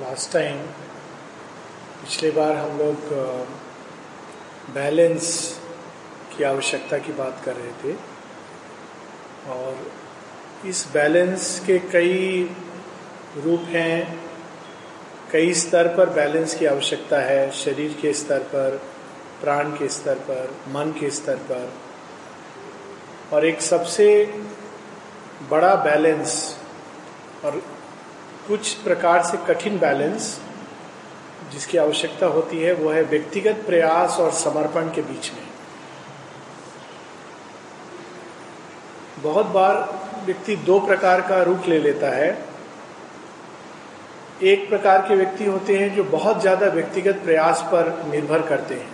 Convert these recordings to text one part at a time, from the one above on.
Last time पिछले बार हम लोग बैलेंस की आवश्यकता की बात कर रहे थे। और इस बैलेंस के कई रूप हैं। कई स्तर पर बैलेंस की आवश्यकता है। शरीर के स्तर पर, प्राण के स्तर पर, मन के स्तर पर। और एक सबसे बड़ा बैलेंस और कुछ प्रकार से कठिन बैलेंस जिसकी आवश्यकता होती है, वो है व्यक्तिगत प्रयास और समर्पण के बीच में। बहुत बार व्यक्ति दो प्रकार का रूप ले लेता है। एक प्रकार के व्यक्ति होते हैं जो बहुत ज़्यादा व्यक्तिगत प्रयास पर निर्भर करते हैं।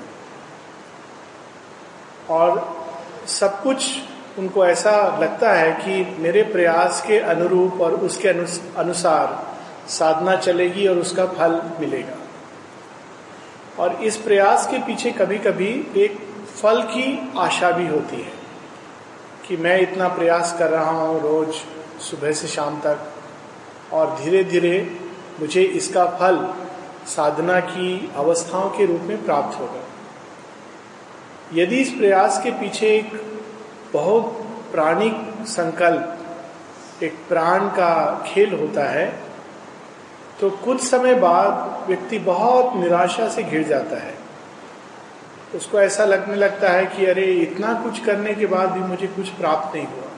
और सब कुछ उनको ऐसा लगता है कि मेरे प्रयास के अनुरूप और उसके अनुसार साधना चलेगी और उसका फल मिलेगा। और इस प्रयास के पीछे कभी कभी एक फल की आशा भी होती है कि मैं इतना प्रयास कर रहा हूँ रोज सुबह से शाम तक और धीरे धीरे मुझे इसका फल साधना की अवस्थाओं के रूप में प्राप्त होगा। यदि इस प्रयास के पीछे एक बहुत प्राणिक संकल्प, एक प्राण का खेल होता है तो कुछ समय बाद व्यक्ति बहुत निराशा से घिर जाता है। उसको ऐसा लगने लगता है कि अरे, इतना कुछ करने के बाद भी मुझे कुछ प्राप्त नहीं हुआ।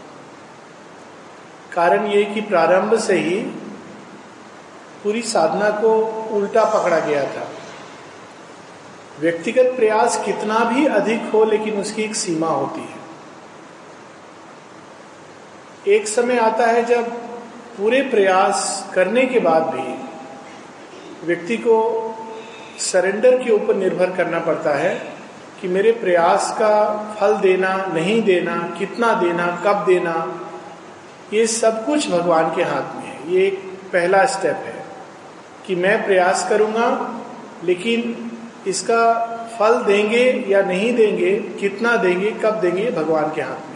कारण ये कि प्रारंभ से ही पूरी साधना को उल्टा पकड़ा गया था। व्यक्तिगत प्रयास कितना भी अधिक हो, लेकिन उसकी एक सीमा होती है। एक समय आता है जब पूरे प्रयास करने के बाद भी व्यक्ति को सरेंडर के ऊपर निर्भर करना पड़ता है कि मेरे प्रयास का फल देना, नहीं देना, कितना देना, कब देना, ये सब कुछ भगवान के हाथ में है। ये एक पहला स्टेप है कि मैं प्रयास करूँगा, लेकिन इसका फल देंगे या नहीं देंगे, कितना देंगे, कब देंगे भगवान के हाथ में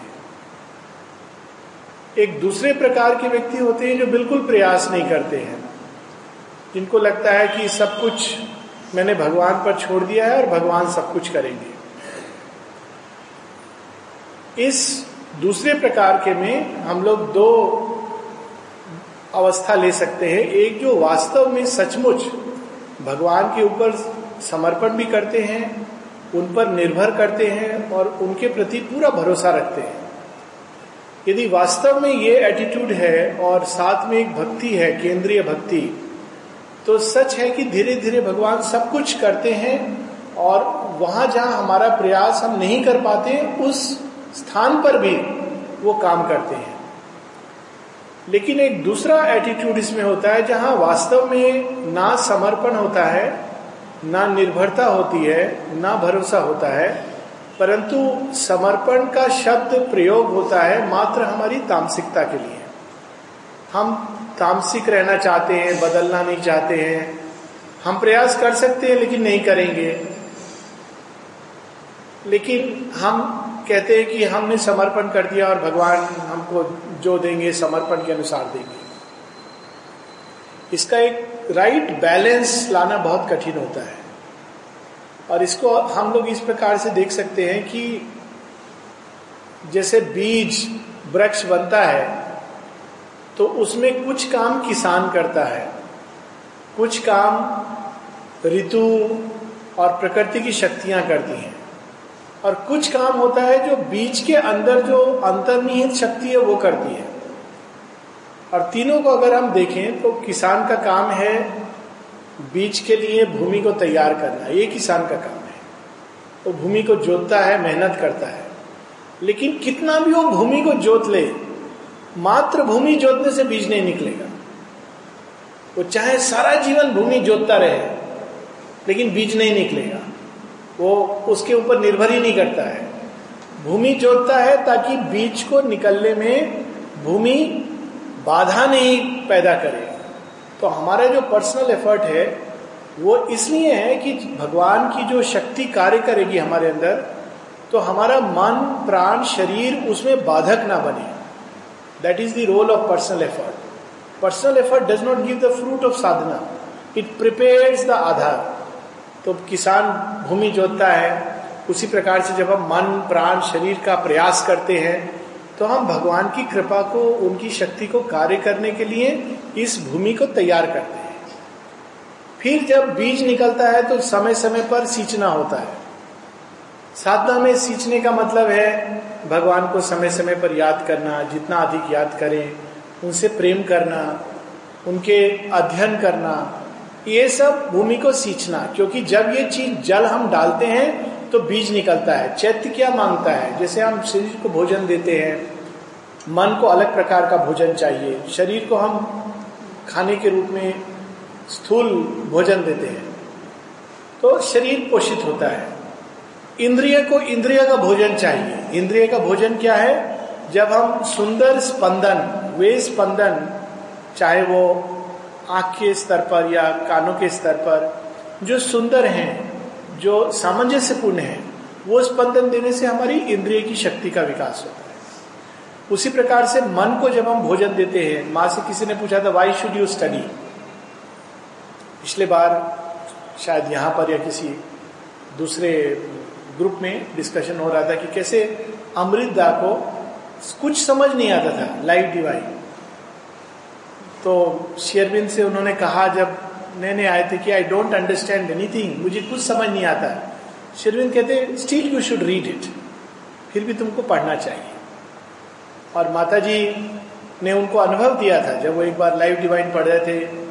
एक दूसरे प्रकार के व्यक्ति होते हैं जो बिल्कुल प्रयास नहीं करते हैं। जिनको लगता है कि सब कुछ मैंने भगवान पर छोड़ दिया है और भगवान सब कुछ करेंगे। इस दूसरे प्रकार के में हम लोग दो अवस्था ले सकते हैं। एक जो वास्तव में सचमुच भगवान के ऊपर समर्पण भी करते हैं, उन पर निर्भर करते हैं और उनके प्रति पूरा भरोसा रखते हैं। यदि वास्तव में ये एटीट्यूड है और साथ में एक भक्ति है, केंद्रीय भक्ति तो सच है कि धीरे धीरे भगवान सब कुछ करते हैं और वहाँ जहाँ हमारा प्रयास हम नहीं कर पाते, उस स्थान पर भी वो काम करते हैं। लेकिन एक दूसरा एटीट्यूड इसमें होता है जहाँ वास्तव में ना समर्पण होता है, ना निर्भरता होती है, ना भरोसा होता है परंतु समर्पण का शब्द प्रयोग होता है मात्र हमारी तामसिकता के लिए। हम तामसिक रहना चाहते हैं, बदलना नहीं चाहते हैं। हम प्रयास कर सकते हैं लेकिन नहीं करेंगे। लेकिन हम कहते हैं कि हमने समर्पण कर दिया और भगवान हमको जो देंगे समर्पण के अनुसार देंगे। इसका एक राइट बैलेंस लाना बहुत कठिन होता है। और इसको हम लोग इस प्रकार से देख सकते हैं कि जैसे बीज, वृक्ष बनता है तो उसमें कुछ काम किसान करता है। कुछ काम ऋतु और प्रकृति की शक्तियाँ करती हैं। और कुछ काम होता है जो बीज के अंदर जो अंतर्निहित शक्ति है, वो करती है। और तीनों को अगर हम देखें तो किसान का काम है बीज के लिए भूमि को तैयार करना, ये किसान का काम है। वो भूमि को जोतता है, मेहनत करता है। लेकिन कितना भी वो भूमि को जोत ले, मात्र भूमि जोतने से बीज नहीं निकलेगा। वो चाहे सारा जीवन भूमि जोतता रहे, लेकिन बीज नहीं निकलेगा। वो उसके ऊपर निर्भर ही नहीं करता है। भूमि जोतता है ताकि बीज को निकलने में भूमि बाधा नहीं पैदा करे। तो हमारा जो पर्सनल एफर्ट है, वो इसलिए है कि भगवान की जो शक्ति कार्य करेगी हमारे अंदर तो हमारा मन, प्राण, शरीर उसमें बाधक ना बने। That is the role of personal effort personal effort does not give the fruit of sadhana it prepares the aadhaar तो किसान भूमि जोतता है, उसी प्रकार से जब हम मन, प्राण, शरीर का प्रयास करते हैं तो हम भगवान की कृपा को, उनकी शक्ति को कार्य करने के लिए इस भूमि को तैयार करते हैं। फिर जब बीज निकलता है तो समय समय पर सींचना होता है। साधना में सींचने का मतलब है भगवान को समय समय पर याद करना, जितना अधिक याद करें, उनसे प्रेम करना, उनके अध्ययन करना, ये सब भूमि को सींचना, क्योंकि जब ये चीज़ जल हम डालते हैं तो बीज निकलता है, चैत्य क्या माँगता है? जैसे हम शरीर को भोजन देते हैं, मन को अलग प्रकार का भोजन चाहिए, शरीर को हम खाने के रूप में स्थूल भोजन देते हैं तो शरीर पोषित होता है। इंद्रिय को इंद्रिय का भोजन चाहिए। इंद्रिय का भोजन क्या है? जब हम सुंदर स्पंदन, वे स्पंदन, चाहे वो आँख के स्तर पर या कानों के स्तर पर, जो सुंदर हैं जो सामंजस्यपूर्ण है, वो स्पंदन देने से हमारी इंद्रिय की शक्ति का विकास होता है। उसी प्रकार से मन को जब हम भोजन देते हैं, माँ से किसी ने पूछा था वाई शुड यू स्टडी पिछले बार शायद यहाँ पर या किसी दूसरे ग्रुप में डिस्कशन हो रहा था कि कैसे अमृतदा को कुछ समझ नहीं आता था लाइव डिवाइन तो शेयरबिन से उन्होंने कहा, जब नए नए आए थे कि आई डोंट अंडरस्टैंड एनीथिंग मुझे कुछ समझ नहीं आता। शेरविन कहते still you should read it फिर भी तुमको पढ़ना चाहिए। और माता जी ने उनको अनुभव दिया था, जब वो एक बार लाइव डिवाइन पढ़ रहे थे,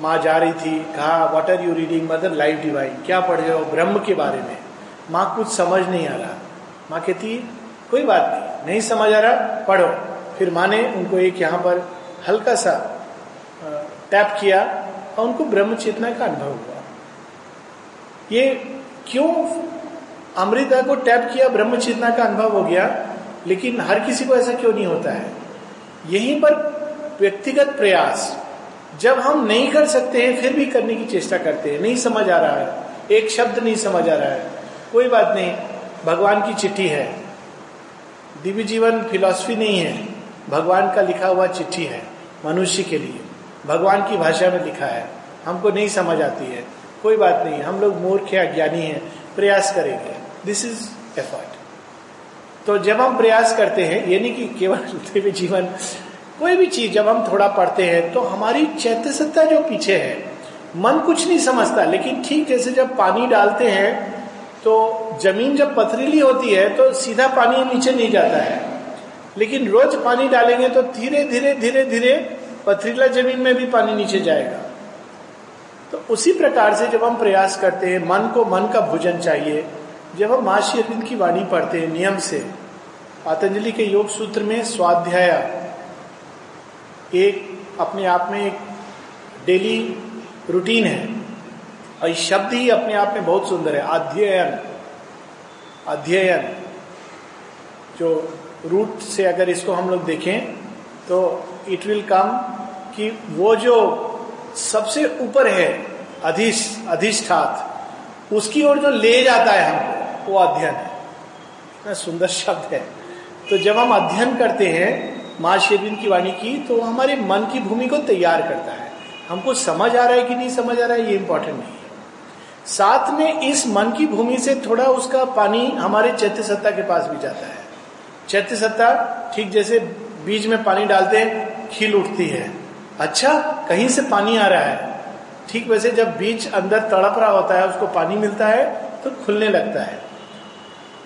माँ जा रही थी, कहा what are you reading Mother Life Divine क्या पढ़ रहे हो? ब्रह्म के बारे में. माँ कुछ समझ नहीं आ रहा। माँ कहती, कोई बात नहीं नहीं समझ आ रहा, पढ़ो। फिर माँ ने उनको एक यहाँ पर हल्का सा टैप किया। और उनको ब्रह्म चेतना का अनुभव हुआ। ये क्यों अमृता को टैप किया, ब्रह्म चेतना का अनुभव हो गया, लेकिन हर किसी को ऐसा क्यों नहीं होता है? यहीं पर व्यक्तिगत प्रयास, जब हम नहीं कर सकते हैं, फिर भी करने की चेष्टा करते हैं। नहीं समझ आ रहा है। एक शब्द नहीं समझ आ रहा है। कोई बात नहीं, भगवान की चिट्ठी है। दिव्य जीवन फिलॉसफी नहीं है। भगवान का लिखा हुआ चिट्ठी है, मनुष्य के लिए। भगवान की भाषा में लिखा है। हमको नहीं समझ आती है। कोई बात नहीं, हम लोग मूर्ख या ज्ञानी हैं, प्रयास करेंगे। दिस इज़ एफर्ट तो जब हम प्रयास करते हैं यानी कि केवल दिव्य जीवन, कोई भी चीज़ जब हम थोड़ा पढ़ते हैं तो हमारी चैत्य सत्ता जो पीछे है, मन कुछ नहीं समझता, लेकिन ठीक जैसे जब पानी डालते हैं तो ज़मीन जब पथरीली होती है तो सीधा पानी नीचे नहीं जाता है। लेकिन रोज पानी डालेंगे तो धीरे धीरे धीरे धीरे पथरीला ज़मीन में भी पानी नीचे जाएगा। तो उसी प्रकार से जब हम प्रयास करते हैं, मन को मन का भोजन चाहिए, जब हम माँ अरविंद की वाणी पढ़ते हैं नियम से, पतंजलि के योग सूत्र में स्वाध्याय, एक अपने आप में एक डेली रूटीन है। और शब्द ही अपने आप में बहुत सुंदर है। अध्ययन अध्ययन, जो रूट से अगर इसको हम लोग देखें तो इट विल कम कि वो जो सबसे ऊपर है, अधिश, अधिष्ठात, उसकी ओर जो ले जाता है हमको, वो अध्ययन है। इतना सुंदर शब्द है। तो जब हम अध्ययन करते हैं, माँ शेरविन की वाणी की तो हमारे मन की भूमि को तैयार करता है। हमको समझ आ रहा है कि नहीं समझ आ रहा है, ये इंपॉर्टेंट नहीं है। साथ में इस मन की भूमि से थोड़ा उसका पानी हमारे चैत्य सत्ता के पास भी जाता है। चैत्य सत्ता ठीक जैसे बीज में पानी डालते हैं खिल उठती है। अच्छा कहीं से पानी आ रहा है। ठीक वैसे जब बीज अंदर तड़प रहा होता है, उसको पानी मिलता है तो खुलने लगता है।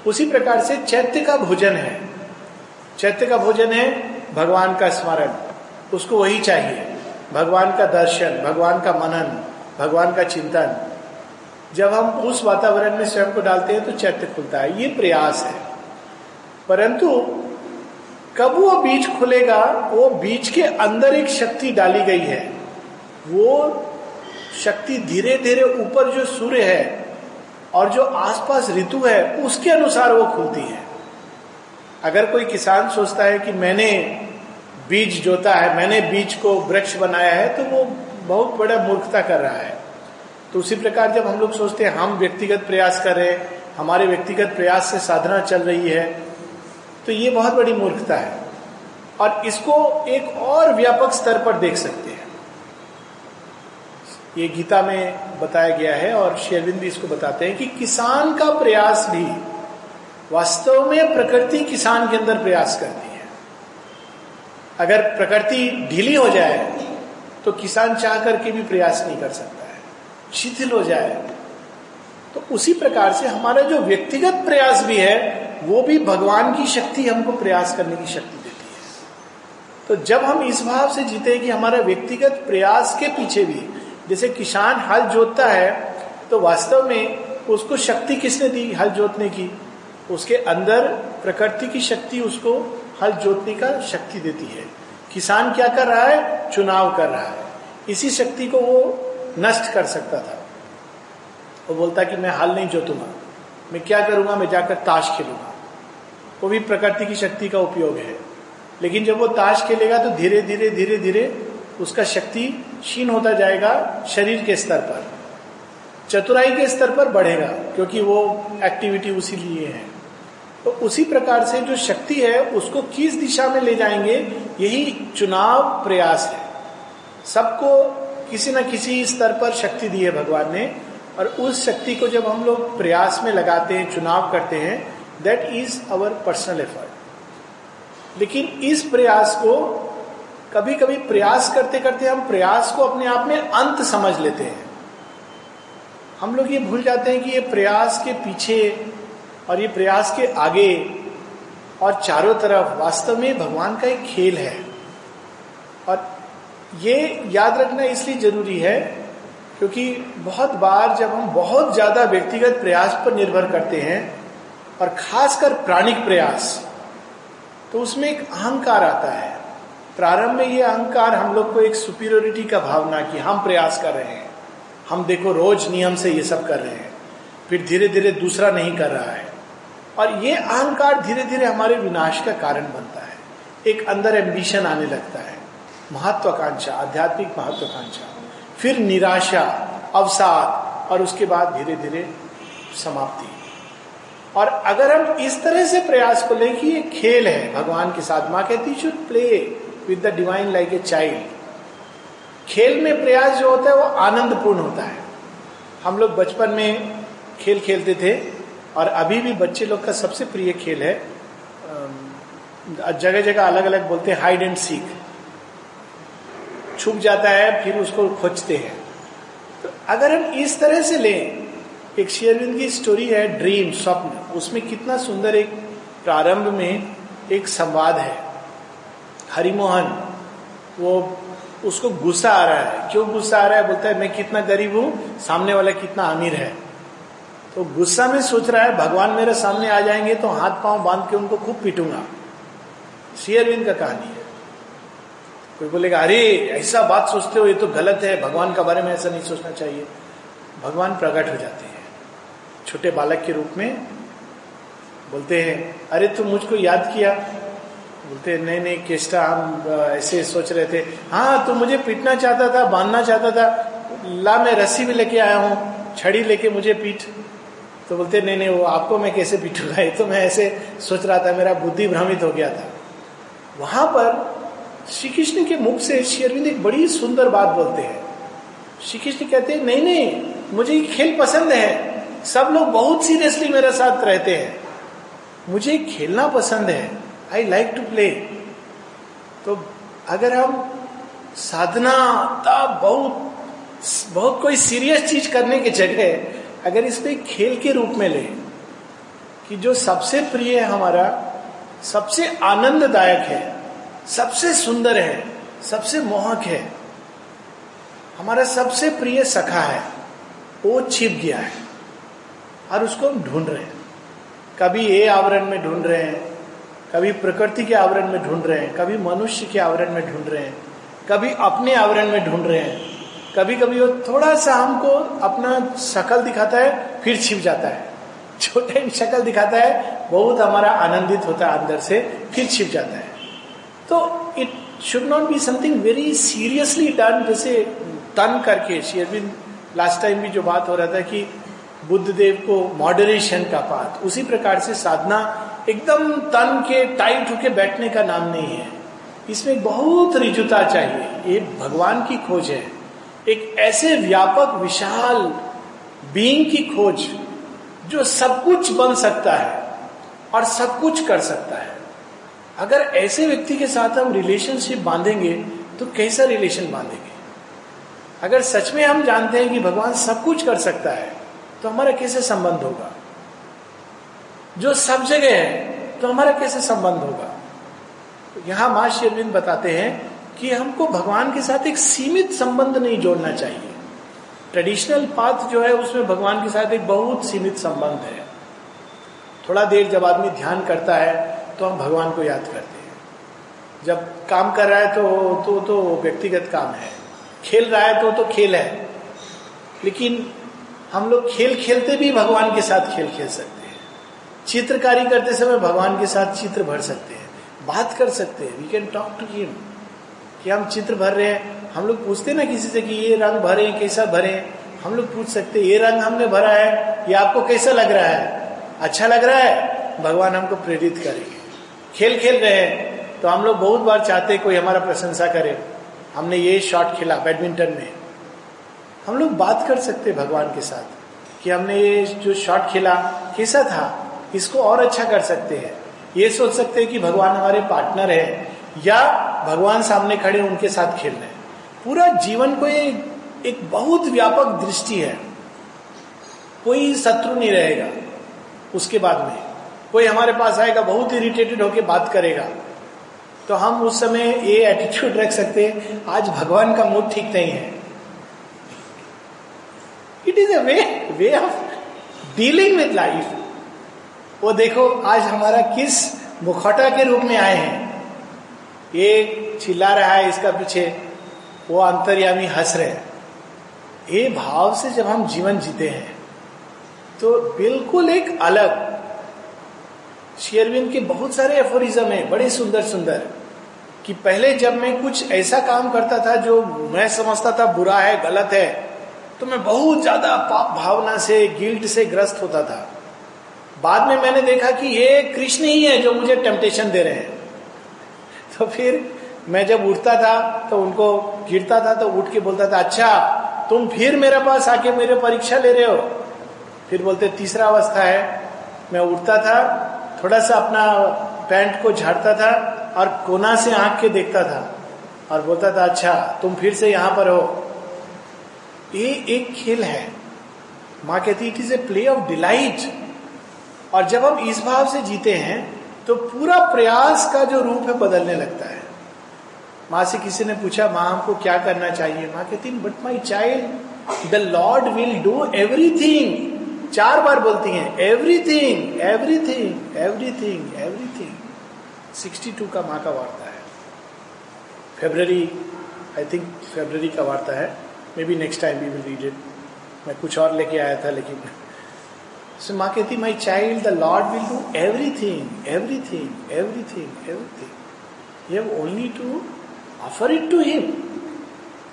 उसी प्रकार से चैत्य का भोजन है। चैत्य का भोजन है भगवान का स्मरण। उसको वही चाहिए। भगवान का दर्शन, भगवान का मनन, भगवान का चिंतन। जब हम उस वातावरण में स्वयं को डालते हैं तो चैत्य खुलता है। ये प्रयास है। परंतु कब वो बीज खुलेगा, वो बीज के अंदर एक शक्ति डाली गई है। वो शक्ति धीरे धीरे ऊपर जो सूर्य है और जो आसपास ऋतु है, उसके अनुसार वो खुलती है। अगर कोई किसान सोचता है कि मैंने बीज जोता है, मैंने बीज को वृक्ष बनाया है तो वो बहुत बड़ा मूर्खता कर रहा है। तो उसी प्रकार जब हम लोग सोचते हैं, हम व्यक्तिगत प्रयास कर रहे हैं, हमारे व्यक्तिगत प्रयास से साधना चल रही है तो ये बहुत बड़ी मूर्खता है। और इसको एक और व्यापक स्तर पर देख सकते हैं। ये गीता में बताया गया है और शेरविंद भी इसको बताते हैं कि किसान का प्रयास भी वास्तव में प्रकृति किसान के अंदर प्रयास करती है। अगर प्रकृति ढीली हो जाए तो किसान चाह करके भी प्रयास नहीं कर सकता है। शिथिल हो जाए तो उसी प्रकार से हमारा जो व्यक्तिगत प्रयास भी है वो भी भगवान की शक्ति हमको प्रयास करने की शक्ति देती है। तो जब हम इस भाव से जीते कि हमारा व्यक्तिगत प्रयास के पीछे भी, जैसे किसान हल जोतता है तो वास्तव में उसको शक्ति किसने दी हल जोतने की? उसके अंदर प्रकृति की शक्ति उसको हल जोतने का शक्ति देती है। किसान क्या कर रहा है? चुनाव कर रहा है। इसी शक्ति को वो नष्ट कर सकता था। वो बोलता कि मैं हल नहीं जोतूँगा। मैं क्या करूँगा? मैं जाकर ताश खेलूँगा। वो भी प्रकृति की शक्ति का उपयोग है। लेकिन जब वो ताश खेलेगा तो धीरे धीरे धीरे धीरे उसका शक्ति क्षीण होता जाएगा शरीर के स्तर पर। चतुराई के स्तर पर बढ़ेगा, क्योंकि वो एक्टिविटी उसी लिए है। तो उसी प्रकार से जो शक्ति है, उसको किस दिशा में ले जाएँगे, यही चुनाव प्रयास है। सबको किसी न किसी स्तर पर शक्ति दी है भगवान ने, और उस शक्ति को जब हम लोग प्रयास में लगाते हैं, चुनाव करते हैं that is our personal effort लेकिन इस प्रयास को कभी कभी प्रयास करते करते हम प्रयास को अपने आप में अंत समझ लेते हैं। हम लोग ये भूल जाते हैं कि ये प्रयास के पीछे और ये प्रयास के आगे और चारों तरफ़ वास्तव में भगवान का एक खेल है। और ये याद रखना इसलिए ज़रूरी है क्योंकि बहुत बार जब हम बहुत ज़्यादा व्यक्तिगत प्रयास पर निर्भर करते हैं और खासकर प्राणिक प्रयास तो उसमें एक अहंकार आता है। प्रारंभ में ये अहंकार हम लोग को एक सुपीरियोरिटी का भावना कि हम प्रयास कर रहे हैं। हम देखो रोज नियम से ये सब कर रहे हैं, फिर धीरे धीरे दूसरा नहीं कर रहा है। और ये अहंकार धीरे धीरे हमारे विनाश का कारण बनता है। एक अंदर एम्बिशन आने लगता है। महत्वाकांक्षा, आध्यात्मिक महत्वाकांक्षा, फिर निराशा, अवसाद, और उसके बाद धीरे धीरे समाप्ति। और अगर हम इस तरह से प्रयास को लें कि ये खेल है, भगवान के साथ, माँ कहती should play with the Divine like a child खेल में प्रयास जो होता है, वो आनंदपूर्ण होता है। हम लोग बचपन में खेल खेलते थे, और अभी भी बच्चे लोग का सबसे प्रिय खेल है जगह जगह अलग अलग बोलते हैं हाइड एंड सीख छुप जाता है, फिर उसको खोजते हैं। तो अगर हम इस तरह से लें एक शेयरविंद की स्टोरी है ड्रीम स्वप्न। उसमें कितना सुंदर एक प्रारंभ में एक संवाद है। हरिमोहन, वो उसको गुस्सा आ रहा है। क्यों गुस्सा आ रहा है? बोलता है, मैं कितना गरीब हूँ, सामने वाला कितना अमीर है। तो गुस्सा में सोच रहा है, भगवान मेरे सामने आ जाएँगे तो हाथ पाँव बाँध के उनको खूब पीटूँगा। शेयरविंद का कहानी है। कोई बोलेगा, अरे, ऐसा बात सोचते हो, ये तो गलत है, भगवान के बारे में ऐसा नहीं सोचना चाहिए। भगवान प्रकट हो जाते हैं। छोटे बालक के रूप में बोलते हैं, अरे तुम मुझको याद किया? बोलते नहीं नहीं, केष्टा, हम ऐसे सोच रहे थे। हाँ तुम मुझे पीटना चाहता था, बांधना चाहता था। ला, मैं रस्सी भी लेके आया हूँ, छड़ी लेके मुझे पीट। तो बोलते नहीं नहीं, वो आपको मैं कैसे पीटूँगा? ये तो मैं ऐसे सोच रहा था, मेरा बुद्धि भ्रमित हो गया था। वहाँ पर श्री कृष्ण के मुख से श्री अरविंद एक बड़ी सुंदर बात बोलते हैं। श्री कृष्ण कहते हैं, नहीं नहीं, मुझे ये खेल पसंद है सब लोग बहुत सीरियसली मेरे साथ रहते हैं। मुझे खेलना पसंद है। आई लाइक टू प्ले तो अगर हम साधना तब बहुत बहुत कोई सीरियस चीज़ करने की जगह अगर इसको खेल के रूप में ले कि जो सबसे प्रिय है हमारा, सबसे आनंददायक है, सबसे सुंदर है, सबसे मोहक है, हमारा सबसे प्रिय सखा है, वो छिप गया है। और उसको हम ढूंढ रहे हैं। कभी ए आवरण में ढूंढ रहे हैं, कभी प्रकृति के आवरण में ढूंढ रहे हैं, कभी मनुष्य के आवरण में ढूंढ रहे हैं, कभी अपने आवरण में ढूंढ रहे हैं। कभी कभी वो थोड़ा सा हमको अपना शकल दिखाता है, फिर छिप जाता है। छोटे शक्ल दिखाता है, बहुत हमारा आनंदित होता है अंदर से, फिर छिप जाता है। तो it should not be something very seriously done जैसे तन करके शेयरबिन लास्ट टाइम भी जो बात हो रहा था कि बुद्ध देव को मॉडरेशन का पाठ। उसी प्रकार से साधना एकदम तन के टाइट होके बैठने का नाम नहीं है। इसमें बहुत रिजुता चाहिए। ये भगवान की खोज है। एक ऐसे व्यापक, विशाल बीइंग की खोज जो सब कुछ बन सकता है और सब कुछ कर सकता है। अगर ऐसे व्यक्ति के साथ हम रिलेशनशिप बांधेंगे तो कैसा रिलेशन बांधेंगे? अगर सच में हम जानते हैं कि भगवान सब कुछ कर सकता है तो हमारा कैसे संबंध होगा? जो सब जगह है तो हमारा कैसे संबंध होगा? यहाँ माँ शेरविंद बताते हैं कि हमको भगवान के साथ एक सीमित संबंध नहीं जोड़ना चाहिए। ट्रेडिशनल पाथ जो है, उसमें भगवान के साथ एक बहुत सीमित संबंध है। थोड़ा देर जब आदमी ध्यान करता है तो हम भगवान को याद करते हैं। जब काम कर रहा है तो तो तो व्यक्तिगत काम है। खेल रहा है तो तो खेल है। लेकिन हम लोग खेल खेलते भी भगवान के साथ खेल खेल सकते हैं। चित्रकारी करते समय भगवान के साथ चित्र भर सकते हैं। बात कर सकते हैं। We can talk to him कि हम चित्र भर रहे हैं। हम लोग पूछते ना किसी से कि ये रंग भरे कैसा भरे हम लोग पूछ सकते ये रंग हमने भरा है, ये आपको कैसा लग रहा है? अच्छा लग रहा है। भगवान हमको प्रेरित करेंगे खेल खेल रहे हैं तो हम लोग बहुत बार चाहते कोई हमारा प्रशंसा करे। हमने ये शॉट खेला बैडमिंटन में। हम लोग बात कर सकते भगवान के साथ कि हमने ये जो शॉट खेला कैसा था? इसको और अच्छा कर सकते हैं। ये सोच सकते हैं कि भगवान हमारे पार्टनर है या भगवान सामने खड़े उनके साथ खेल रहे हैं। पूरा जीवन को एक, एक बहुत व्यापक दृष्टि है। कोई शत्रु नहीं रहेगा उसके बाद में। कोई हमारे पास आएगा बहुत इरिटेटेड होकर बात करेगा। तो हम उस समय ये एटीट्यूड रख सकते हैं आज भगवान का मूड ठीक नहीं है। It is a way way of dealing with life वो देखो, आज हमारा किस मुखौटा के रूप में आए हैं। ये चिल्ला रहा है इसका पीछे। वो अंतर्यामी हंस रहे हैं। ये भाव से जब हम जीवन जीते हैं तो बिल्कुल एक अलग। शेयरविंद के बहुत सारे एफोरिज्म है, बड़े सुंदर सुंदर। कि पहले जब मैं कुछ ऐसा काम करता था जो मैं समझता था बुरा है, गलत है तो मैं बहुत ज़्यादा पाप भावना से गिल्ट से ग्रस्त होता था। बाद में मैंने देखा कि ये कृष्ण ही है जो मुझे टेम्पटेशन दे रहे हैं। तो फिर मैं जब उठता था तो उनको गिरता था तो उठ के बोलता था अच्छा तुम फिर मेरे पास आके मेरे परीक्षा ले रहे हो? फिर बोलते, तीसरा अवस्था है। मैं उठता था, थोड़ा सा अपना पैंट को झाड़ता था और कोना से आँख के देखता था और बोलता था अच्छा तुम फिर से यहाँ पर हो। ये एक खेल है। माँ कहती it is a play of delight और जब हम इस भाव से जीते हैं तो पूरा प्रयास का जो रूप है बदलने लगता है। माँ से किसी ने पूछा, माँ हमको क्या करना चाहिए? माँ कहती but my child the Lord will do everything चार बार बोलती हैं everything everything everything everything sixty two का माँ का वार्ता है। फेबररी आई थिंक फेबररी का वार्ता है। Maybe next time we will read it मैं कुछ और लेके आया था, लेकिन सो माँ कहती my child the Lord will do everything every everything everything everything everything you have only to offer it to him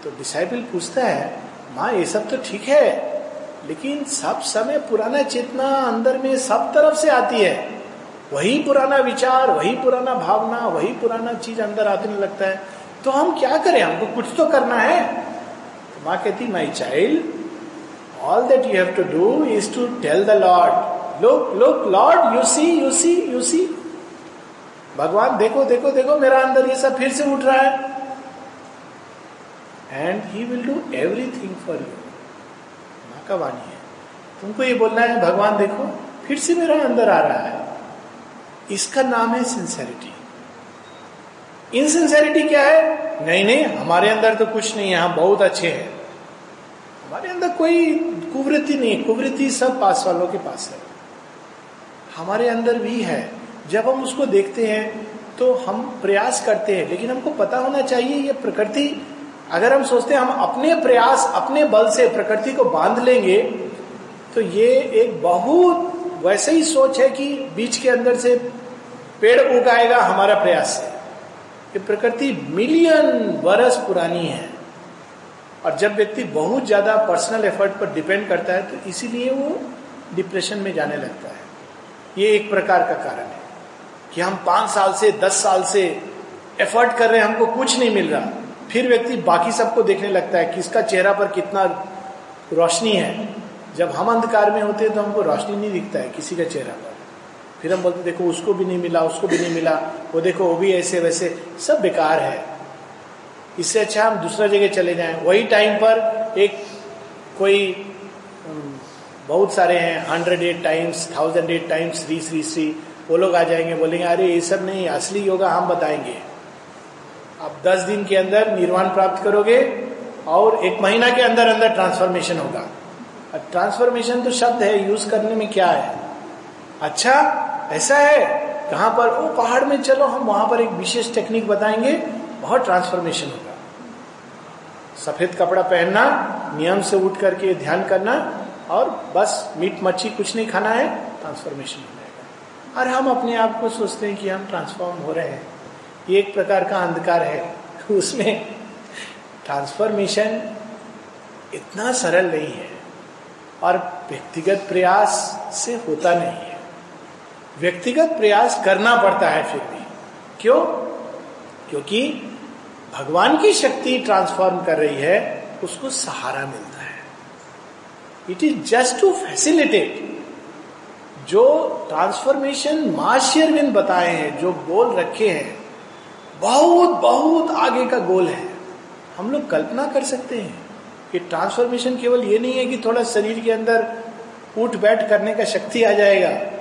तो डिसाइबल पूछता है, माँ, ये सब तो ठीक है, लेकिन सब समय पुराना चेतना अंदर में सब तरफ़ से आती है। वही पुराना विचार, वही पुराना भावना, वही पुराना चीज़ अंदर आने लगता है। तो हम क्या करें? हमको कुछ तो करना है। माँ कहती my child all that you have to do is to tell the Lord look look Lord you see you see you see भगवान, देखो देखो देखो, मेरा अंदर ये सब फिर से उठ रहा है. And he will do everything for you माँ का वाणी है। तुमको ये बोलना है, भगवान, देखो, फिर से मेरा अंदर आ रहा है। इसका नाम है सिंसेरिटी इनसिंसेरिटी क्या है? नहीं नहीं, हमारे अंदर तो कुछ नहीं है, हम बहुत अच्छे हैं। हमारे अंदर कोई कुवृत्ति नहीं, कुवृत्ति सब पास वालों के पास है। हमारे अंदर भी है। जब हम उसको देखते हैं तो हम प्रयास करते हैं, लेकिन हमको पता होना चाहिए, ये प्रकृति, अगर हम सोचते हैं हम अपने प्रयास, अपने बल से प्रकृति को बाँध लेंगे तो ये एक बहुत वैसे ही सोच है कि बीच के अंदर से पेड़ उगाएगा हमारा प्रयास से ये प्रकृति मिलियन बरस पुरानी है। और जब व्यक्ति बहुत ज़्यादा पर्सनल एफर्ट पर डिपेंड करता है तो इसीलिए वो डिप्रेशन में जाने लगता है। ये एक प्रकार का कारण है कि हम पाँच साल से, दस साल से एफर्ट कर रहे हैं, हमको कुछ नहीं मिल रहा। फिर व्यक्ति बाकी सबको देखने लगता है किसका चेहरा पर कितना रोशनी है। जब हम अंधकार में होते हैं तो हमको रोशनी नहीं दिखता है किसी का चेहरा पर। फिर हम बोलते देखो, उसको भी नहीं मिला, उसको भी नहीं मिला। वो देखो, वो भी ऐसे वैसे, सब बेकार है। इससे अच्छा हम दूसरा जगह चले जाएँ। वही टाइम पर एक कोई बहुत सारे हैं hundred eight times thousand eight times Shri Shri Shri वो लोग आ जाएँगे, बोलेंगे, अरे, ये सब नहीं, असली योगा हम बताएँगे। आप दस दिन के अंदर निर्वाण प्राप्त करोगे और एक महीना के अंदर अंदर ट्रांसफॉर्मेशन होगा। ट्रांसफॉर्मेशन तो शब्द है यूज़ करने में क्या है? अच्छा ऐसा है कहाँ पर वो पहाड़ में चलो, हम वहाँ पर एक विशेष टेक्निक बताएँगे, बहुत ट्रांसफॉर्मेशन होगा। सफ़ेद कपड़ा पहनना, नियम से उठ करके ध्यान करना, और बस, मीट मच्छी कुछ नहीं खाना है ट्रांसफॉर्मेशन हो जाएगा। और हम अपने आप को सोचते हैं कि हम ट्रांसफॉर्म हो रहे हैं। ये एक प्रकार का अंधकार है। उसमें ट्रांसफॉर्मेशन इतना सरल नहीं है, और व्यक्तिगत प्रयास से होता नहीं है। व्यक्तिगत प्रयास करना पड़ता है फिर भी। क्यों? क्योंकि भगवान की शक्ति ट्रांसफॉर्म कर रही है, उसको सहारा मिलता है। It is just to facilitate जो ट्रांसफॉर्मेशन माशियरविंद बताए हैं, जो गोल रखे हैं, बहुत बहुत आगे का गोल है। हम लोग कल्पना कर सकते हैं कि ट्रांसफॉर्मेशन केवल ये नहीं है कि थोड़ा शरीर के अंदर उठ बैठ करने का शक्ति आ जाएगा।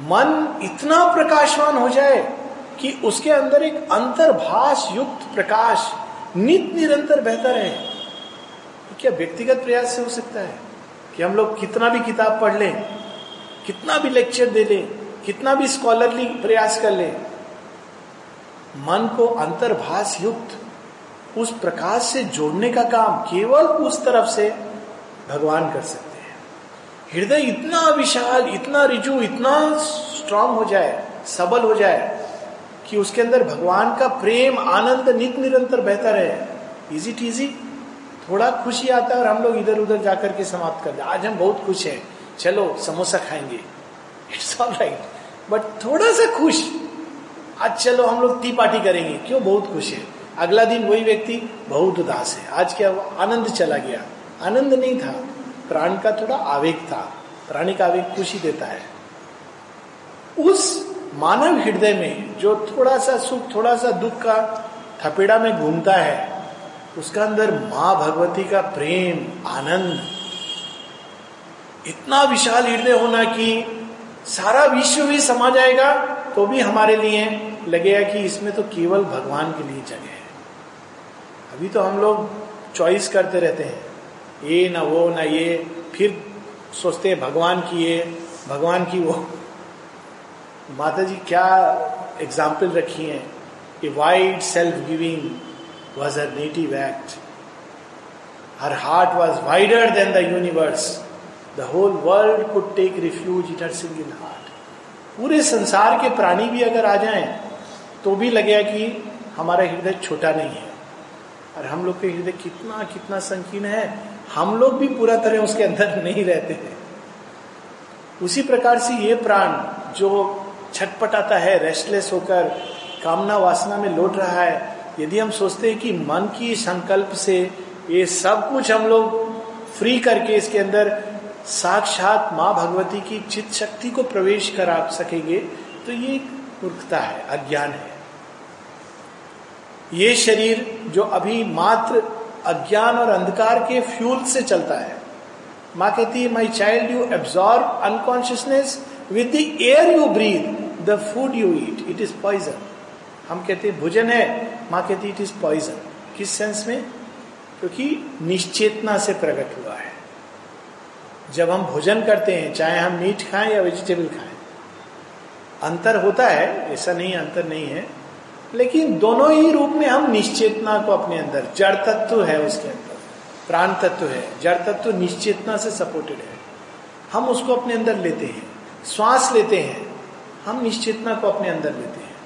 मन इतना प्रकाशवान हो जाए कि उसके अंदर एक अंतर्भाष युक्त प्रकाश नित निरंतर बेहतर है क्या व्यक्तिगत प्रयास से हो सकता है कि हम लोग कितना भी किताब पढ़ लें, कितना भी लेक्चर दे लें, कितना भी स्कॉलरली प्रयास कर लें, मन को अंतर्भाष युक्त उस प्रकाश से जोड़ने का काम केवल उस तरफ़ से भगवान कर सकते हृदय इतना विशाल, इतना रिजु, इतना स्ट्रांग हो जाए, सबल हो जाए, कि उसके अंदर भगवान का प्रेम, आनंद नित निरंतर बेहतर है इज़ इट इजी थोड़ा खुशी आता है और हम लोग इधर उधर जाकर के समाप्त कर दे। आज हम बहुत खुश हैं। चलो, समोसा खाएँगे। इट्स ऑल राइट बट थोड़ा सा खुश। आज चलो, हम लोग टी पार्टी करेंगे। क्यों? बहुत खुश है। अगला दिन वही व्यक्ति बहुत उदास है। आज क्या आनंद चला गया। आनंद नहीं था। प्राण का थोड़ा आवेग था, प्राणी का आवेग खुशी देता है। उस मानव हृदय में जो थोड़ा सा सुख, थोड़ा सा दुख का थपेड़ा में घूमता है, उसका अंदर माँ भगवती का प्रेम, आनंद, इतना विशाल हृदय होना कि सारा विश्व भी समा जाएगा तो भी हमारे लिए लगेगा कि इसमें तो केवल भगवान के लिए जगह है। अभी तो हम लोग चॉइस करते रहते हैं। ये ना वो ना ये। फिर सोचते भगवान की ये, भगवान की वो। माता जी क्या एग्ज़ाम्पल रखी है? A wide self giving was her native act her heart was wider than the universe the whole world could take refuge it her single heart पूरे संसार के प्राणी भी अगर आ जाएँ तो भी लगेगा कि हमारा हृदय छोटा नहीं है। और हम लोग के हृदय कितना कितना संकीर्ण है। हम लोग भी पूरा तरह उसके अंदर नहीं रहते हैं। उसी प्रकार से ये प्राण जो छटपटाता है रेस्टलेस होकर कामना वासना में लौट रहा है, यदि हम सोचते हैं कि मन की संकल्प से ये सब कुछ हम लोग फ्री करके इसके अंदर साक्षात माँ भगवती की चित शक्ति को प्रवेश करा सकेंगे तो ये मूर्खता है, अज्ञान है। ये शरीर जो अभी मात्र अज्ञान और अंधकार के फ्यूल से चलता है। माँ कहती है my child you absorb unconsciousness with the air you breathe the food you eat it is poison हम कहते हैं भोजन है। माँ कहती इट इज़ पॉइजन किस सेंस में? क्योंकि निश्चेतना से प्रकट हुआ है। जब हम भोजन करते हैं, चाहे हम मीट खाएँ या वेजिटेबल खाएँ, अंतर होता है, ऐसा नहीं, अंतर नहीं है। लेकिन दोनों ही रूप में हम निश्चेतना को अपने अंदर, जड़ तत्व है उसके अंदर, प्राण तत्व है, जड़ तत्व निश्चेतना से सपोर्टेड है। हम उसको अपने अंदर लेते हैं, श्वास लेते हैं, हम निश्चेतना को अपने अंदर लेते हैं।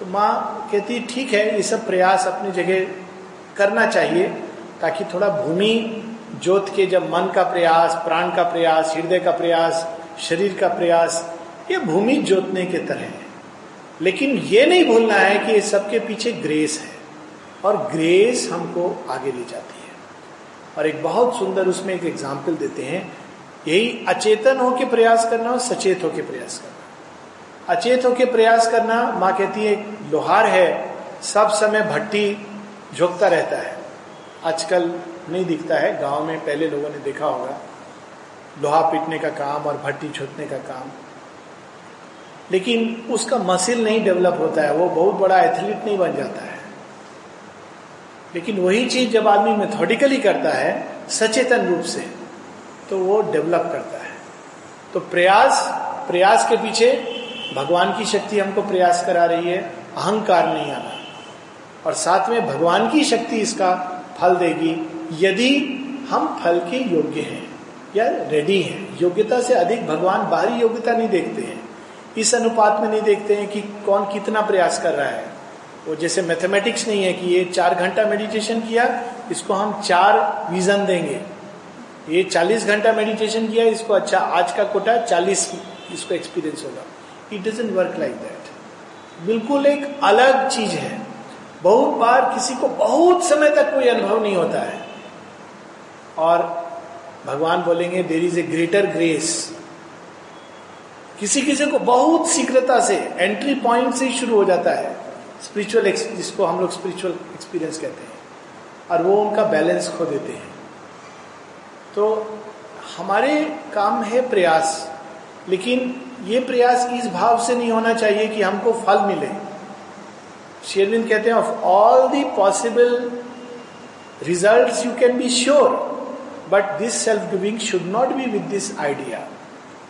तो माँ कहती, ठीक है, ये सब प्रयास अपनी जगह करना चाहिए, ताकि थोड़ा भूमि जोत के जब मन का प्रयास, प्राण का प्रयास, हृदय का प्रयास, शरीर का प्रयास, ये भूमि जोतने के तरह है। लेकिन ये नहीं भूलना है कि सबके पीछे ग्रेस है। और ग्रेस हमको आगे ले जाती है। और एक बहुत सुंदर उसमें एक एग्ज़ाम्पल देते हैं। यही अचेतन हो के प्रयास करना और सचेत हो के प्रयास करना। अचेत हो के प्रयास करना, माँ कहती है, लोहार है, सब समय भट्टी झोंकता रहता है। आजकल नहीं दिखता है, गाँव में पहले लोगों ने देखा होगा। लोहा पीटने का काम और भट्टी छोड़ने का काम। लेकिन उसका मसिल नहीं डेवलप होता है, वो बहुत बड़ा एथलीट नहीं बन जाता है। लेकिन वही चीज़ जब आदमी मेथोडिकली करता है, सचेतन रूप से तो वो डेवलप करता है। तो प्रयास प्रयास के पीछे भगवान की शक्ति हमको प्रयास करा रही है, अहंकार नहीं आना। और साथ में भगवान की शक्ति इसका फल देगी, यदि हम फल के योग्य हैं, या रेडी हैं। योग्यता से अधिक भगवान बाहरी योग्यता नहीं देखते हैं। इस अनुपात में नहीं देखते हैं कि कौन कितना प्रयास कर रहा है। वो जैसे मैथमेटिक्स नहीं है कि ये चार घंटा मेडिटेशन किया, इसको हम चार विजन देंगे। ये चालीस घंटा मेडिटेशन किया, इसको अच्छा आज का कोटा चालीस इसको एक्सपीरियंस होगा। It doesn't work like that बिल्कुल एक अलग चीज़ है। बहुत बार किसी को बहुत समय तक कोई अनुभव नहीं होता है। और भगवान बोलेंगे there is a greater grace किसी किसी को बहुत शीघ्रता से एंट्री पॉइंट से ही शुरू हो जाता है। स्पिरिचुअल जिसको हम लोग स्पिरिचुअल एक्सपीरियंस कहते हैं। और वो उनका बैलेंस खो देते हैं। तो हमारे काम है प्रयास। लेकिन ये प्रयास इस भाव से नहीं होना चाहिए कि हमको फल मिले। शेरविंद कहते हैं of all the possible result you can be sure but this self giving should not be with this idea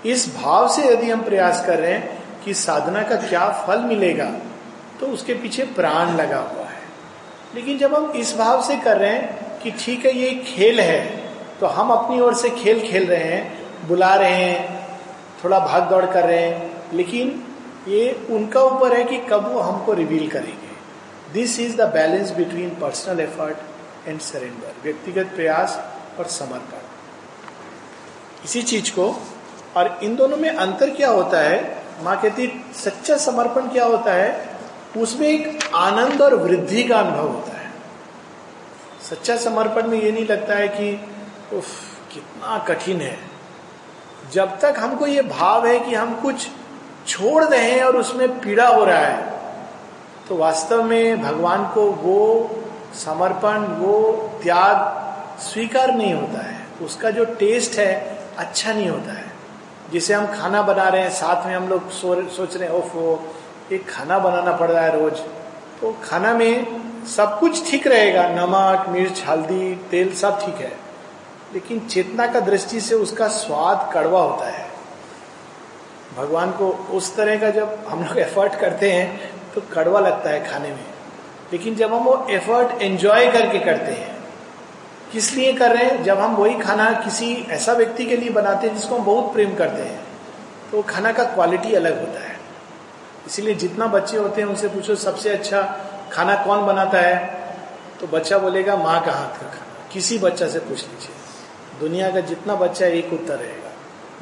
इस भाव से यदि हम प्रयास कर रहे हैं कि साधना का क्या फल मिलेगा तो उसके पीछे प्राण लगा हुआ है। लेकिन जब हम इस भाव से कर रहे हैं कि ठीक है, ये खेल है तो हम अपनी ओर से खेल खेल रहे हैं, बुला रहे हैं, थोड़ा भाग दौड़ कर रहे हैं, लेकिन ये उनका ऊपर है कि कब वो हमको रिवील करेंगे। This is the balance between personal effort and surrender व्यक्तिगत प्रयास और समर्पण। इसी चीज़ को और इन दोनों में अंतर क्या होता है? माँ कहती सच्चा समर्पण क्या होता है? उसमें एक आनंद और वृद्धि का अनुभव होता है। सच्चा समर्पण में ये नहीं लगता है कि, उफ, कितना कठिन है। जब तक हमको ये भाव है कि हम कुछ छोड़ रहे हैं और उसमें पीड़ा हो रहा है तो वास्तव में भगवान को वो समर्पण, वो त्याग स्वीकार नहीं होता है। उसका जो टेस्ट है अच्छा नहीं होता है। जिसे हम खाना बना रहे हैं, साथ में हम लोग सोच रहे हैं, ओफ, वो एक खाना बनाना पड़ रहा है रोज। तो खाना में सब कुछ ठीक रहेगा। नमक, मिर्च, हल्दी, तेल सब ठीक है। लेकिन चेतना का दृष्टि से उसका स्वाद कड़वा होता है। भगवान को उस तरह का जब हम लोग एफर्ट करते हैं तो कड़वा लगता है खाने में। लेकिन जब हम वो एफर्ट एंजॉय करके करते हैं किस लिए कर रहे हैं? जब हम वही खाना किसी ऐसा व्यक्ति के लिए बनाते हैं जिसको हम बहुत प्रेम करते हैं तो खाना का क्वालिटी अलग होता है। इसीलिए जितना बच्चे होते हैं, उनसे पूछो, सबसे अच्छा खाना कौन बनाता है? तो बच्चा बोलेगा, माँ का हाथ का खाना। किसी बच्चा से पूछ लीजिए। दुनिया का जितना बच्चा एक उत्तर रहेगा।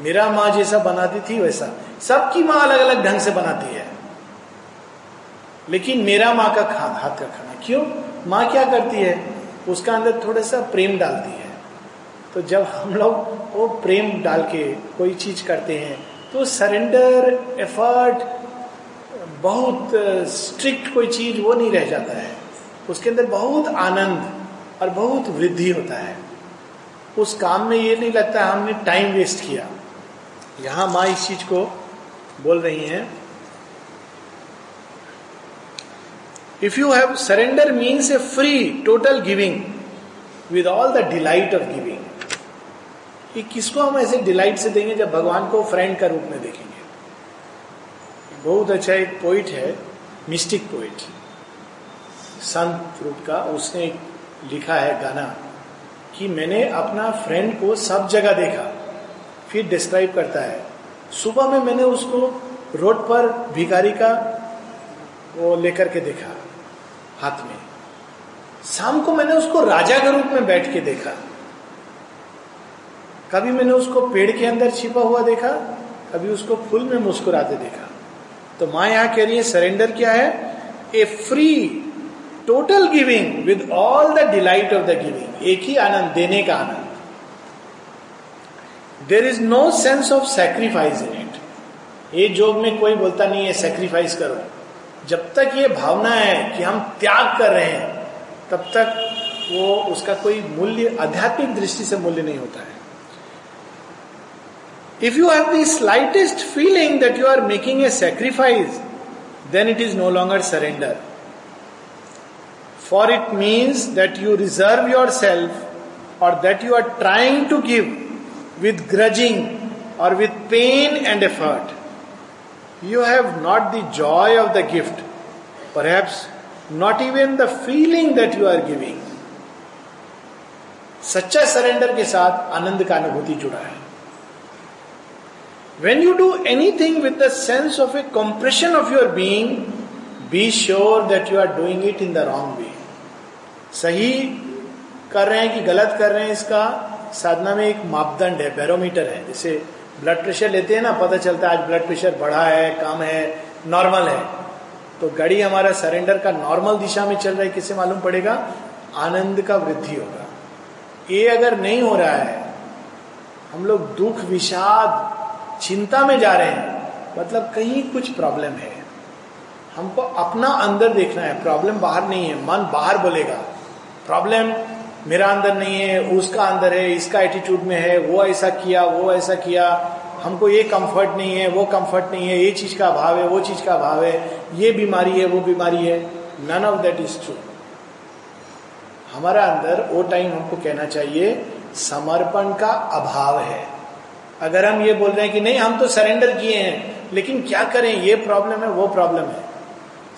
मेरा माँ जैसा बनाती थी, वैसा। सबकी माँ अलग अलग ढंग से बनाती है। लेकिन मेरा माँ का हाथ का खाना। क्यों? माँ क्या करती है? उसका अंदर थोड़ा सा प्रेम डालती है। तो जब हम लोग वो प्रेम डाल के कोई चीज़ करते हैं तो सरेंडर एफर्ट बहुत स्ट्रिक्ट कोई चीज़ वो नहीं रह जाता है। उसके अंदर बहुत आनंद और बहुत वृद्धि होता है। उस काम में ये नहीं लगता हमने टाइम वेस्ट किया। यहाँ माँ इस चीज़ को बोल रही हैं। If you have surrender means a free total giving with all the delight of giving ये किसको हम ऐसे डिलाइट से देंगे जब भगवान को फ्रेंड का रूप में देखेंगे? बहुत अच्छा एक पोइट है मिस्टिक पोइट संत रूप का, उसने लिखा है गाना कि मैंने अपना फ्रेंड को सब जगह देखा, फिर डिस्क्राइब करता है। सुबह में मैंने उसको रोड पर भिखारी का वो लेकर के देखा। हाथ में। शाम को मैंने उसको राजा के रूप में बैठ के देखा। कभी मैंने उसको पेड़ के अंदर छिपा हुआ देखा, कभी उसको फूल में मुस्कुराते देखा। तो माँ यहाँ कह रही है सरेंडर क्या है? A free total giving with all the delight of the giving एक ही आनंद, देने का आनंद। There is no sense of sacrifice in it ये जोग में कोई बोलता नहीं है सेक्रीफाइस करो। जब तक ये भावना है कि हम त्याग कर रहे हैं, तब तक वो उसका कोई मूल्य, आध्यात्मिक दृष्टि से मूल्य नहीं होता है। If you have the slightest feeling that you are making a sacrifice then it is no longer surrender for it means that you reserve yourself और that you are trying to give with grudging और with pain and effort you have not the joy of the gift, perhaps not even the feeling that you are giving. सच्चा surrender के साथ आनंद का अनुभूति जुड़ा है। When you do anything with the sense of a compression of your being be sure that you are doing it in the wrong way सही कर रहे हैं कि गलत कर रहे हैं इसका साधना में एक मापदंड है बैरोमीटर है जैसे ब्लड प्रेशर लेते हैं ना, पता चलता है आज ब्लड प्रेशर बढ़ा है, कम है नॉर्मल है। तो गाड़ी हमारा सरेंडर का नॉर्मल दिशा में चल रहा है, किससे मालूम पड़ेगा? आनंद का वृद्धि होगा। ये अगर नहीं हो रहा है, हम लोग दुख, विषाद, चिंता में जा रहे हैं मतलब कहीं कुछ प्रॉब्लम है। हमको अपना अंदर देखना है प्रॉब्लम बाहर नहीं है, मन बाहर बोलेगा। प्रॉब्लम मेरा अंदर नहीं है, उसका अंदर है, इसका एटीट्यूड में है, वो ऐसा किया, वो ऐसा किया। हमको ये कंफर्ट नहीं है, वो कंफर्ट नहीं है, ये चीज़ का अभाव है, वो चीज़ का अभाव है। ये बीमारी है, वो बीमारी है। None of that is true हमारा अंदर वो टाइम हमको कहना चाहिए, समर्पण का अभाव है। अगर हम ये बोल रहे हैं कि नहीं, हम तो सरेंडर किए हैं, लेकिन क्या करें, ये प्रॉब्लम है, वो प्रॉब्लम है।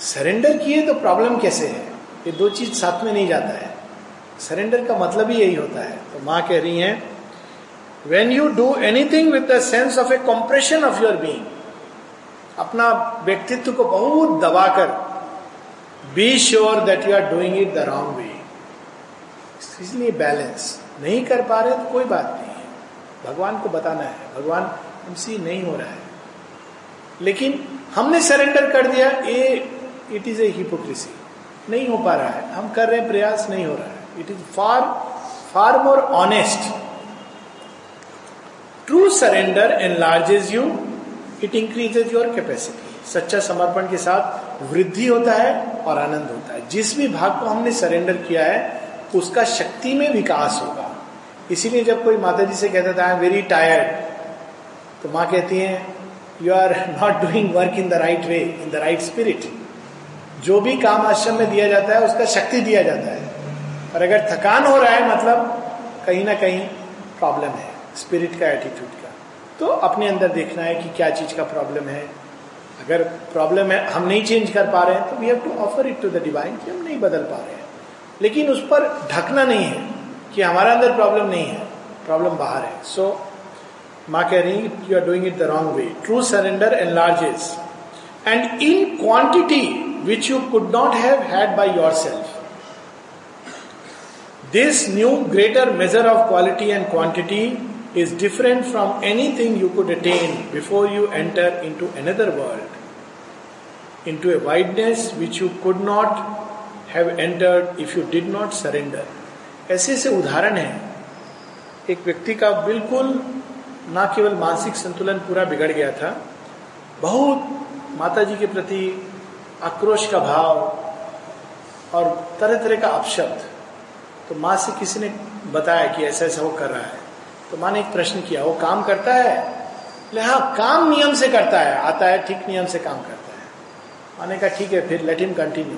सरेंडर किए तो प्रॉब्लम कैसे है? ये दो चीज़ साथ में नहीं जाता है। सरेंडर का मतलब ही यही होता है। तो माँ कह रही है when you do anything with the sense of a compression of your being अपना व्यक्तित्व को बहुत दबाकर be sure that you are doing it the wrong way इसलिए बैलेंस नहीं कर पा रहे तो कोई बात नहीं है। भगवान को बताना है, भगवान हमसे नहीं हो रहा है। लेकिन हमने सरेंडर कर दिया ये इट इज़ ए हिपोक्रेसी नहीं हो पा रहा है। हम कर रहे हैं प्रयास, नहीं हो रहा है। It is far, far more honest. True surrender enlarges you, it increases your capacity. सच्चा समर्पण के साथ वृद्धि होता है और आनंद होता है। जिस भी भाग को हमने सरेंडर किया है उसका शक्ति में विकास होगा। इसीलिए जब कोई माता जी से कहता था आई वेरी टायर्ड तो माँ कहती है you are not doing work in the right way in the right spirit जो भी काम आश्रम में दिया जाता है उसका शक्ति दिया जाता है। और अगर थकान हो रहा है मतलब कहीं ना कहीं प्रॉब्लम है स्पिरिट का एटीट्यूड का। तो अपने अंदर देखना है कि क्या चीज़ का प्रॉब्लम है। अगर प्रॉब्लम है, हम नहीं चेंज कर पा रहे हैं तो we have to offer it to the divine कि हम नहीं बदल पा रहे हैं। लेकिन उस पर ढकना नहीं है कि हमारा अंदर प्रॉब्लम नहीं है प्रॉब्लम बाहर है। सो माँ कह रही you are doing it the wrong way true surrender enlarges and in quantity which you could not have had by yourself This new greater measure of quality and quantity is different from anything you could attain before you enter into another world, into a wideness which you could not have entered if you did not surrender. ऐसे ऐसे उदाहरण है एक व्यक्ति का बिल्कुल ना केवल मानसिक संतुलन पूरा बिगड़ गया था बहुत माता जी के प्रति आक्रोश का भाव और तरह तरह का अपशब्द तो माँ से किसी ने बताया कि ऐसा ऐसा वो कर रहा है? तो माँ ने एक प्रश्न किया, वो काम करता है? हाँ काम नियम से करता है, आता है, ठीक नियम से काम करता है। माँ ने कहा, ठीक है, फिर लेट हिम कंटिन्यू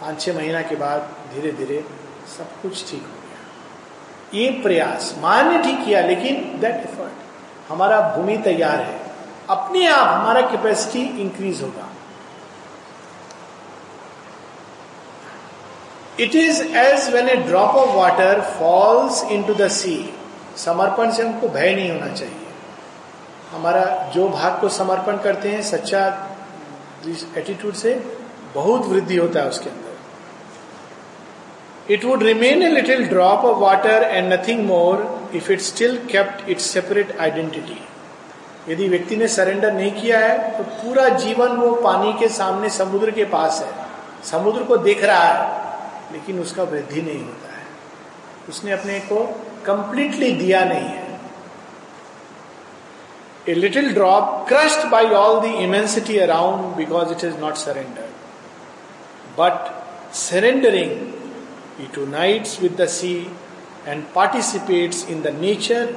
पाँच छह महीना के बाद धीरे धीरे सब कुछ ठीक हो गया। ये प्रयास माँ ने ठीक किया, लेकिन दैट एफर्ट हमारा भूमि तैयार है। अपने आप हमारा कैपेसिटी इंक्रीज होगा। It is as when a drop of water falls into the sea समर्पण से हमको भय नहीं होना चाहिए। हमारा जो भाग को समर्पण करते हैं, सच्चा एटीट्यूड से बहुत वृद्धि होता है उसके अंदर। It would remain a little drop of water and nothing more if it still kept its separate identity यदि व्यक्ति ने सरेंडर नहीं किया है तो पूरा जीवन वो पानी के सामने समुद्र के पास है। समुद्र को देख रहा है। लेकिन उसका वृद्धि नहीं होता है। उसने अपने को कंप्लीटली दिया नहीं है। A little drop crushed by all the immensity around because it is not surrender but surrendering it unites with the sea and participates in the nature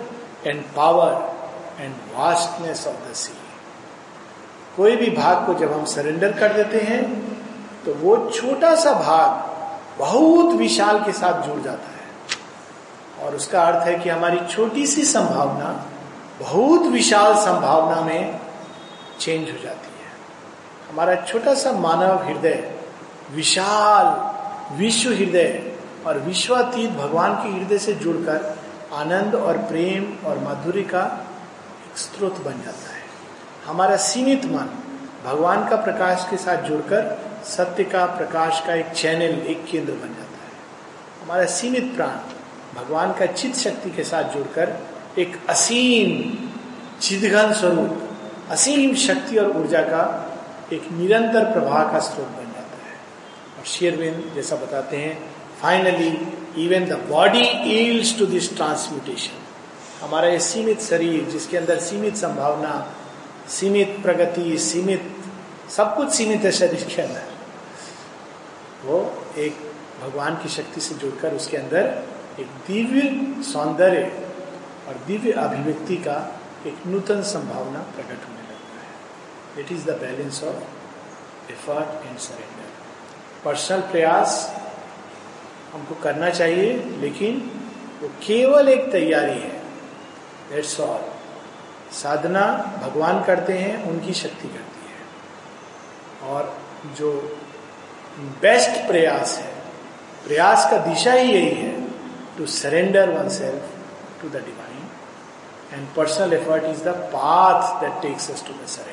and power and vastness of the sea कोई भी भाग को जब हम surrender कर देते हैं तो वो छोटा सा भाग बहुत विशाल के साथ जुड़ जाता है। और उसका अर्थ है कि हमारी छोटी सी संभावना बहुत विशाल संभावना में चेंज हो जाती है। हमारा छोटा सा मानव हृदय विशाल विश्व हृदय और विश्वातीत भगवान के हृदय से जुड़कर आनंद और प्रेम और माधुर्य का स्रोत बन जाता है। हमारा सीमित मन भगवान का प्रकाश के साथ जुड़कर सत्य का प्रकाश का एक चैनल, एक केंद्र बन जाता है। हमारा सीमित प्राण भगवान का चित्त शक्ति के साथ जुड़कर एक असीम चिदघन स्वरूप, असीम शक्ति और ऊर्जा का एक निरंतर प्रवाह का स्रोत बन जाता है। और शेरविंद जैसा बताते हैं finally even the body yields to this transmutation हमारा ये सीमित शरीर, जिसके अंदर सीमित संभावना, सीमित प्रगति, सीमित सब कुछ सीमित है शरीर के अंदर। वो एक भगवान की शक्ति से जुड़कर उसके अंदर एक दिव्य सौंदर्य और दिव्य अभिव्यक्ति का एक नूतन संभावना प्रकट होने लगता है। It is the balance of effort and surrender personal प्रयास हमको करना चाहिए, लेकिन वो केवल एक तैयारी है। दैट्स ऑल साधना भगवान करते हैं, उनकी शक्ति करती है। और जो बेस्ट प्रयास है। प्रयास का दिशा ही यही है to surrender oneself to the divine and personal effort is the path that takes us to the surrender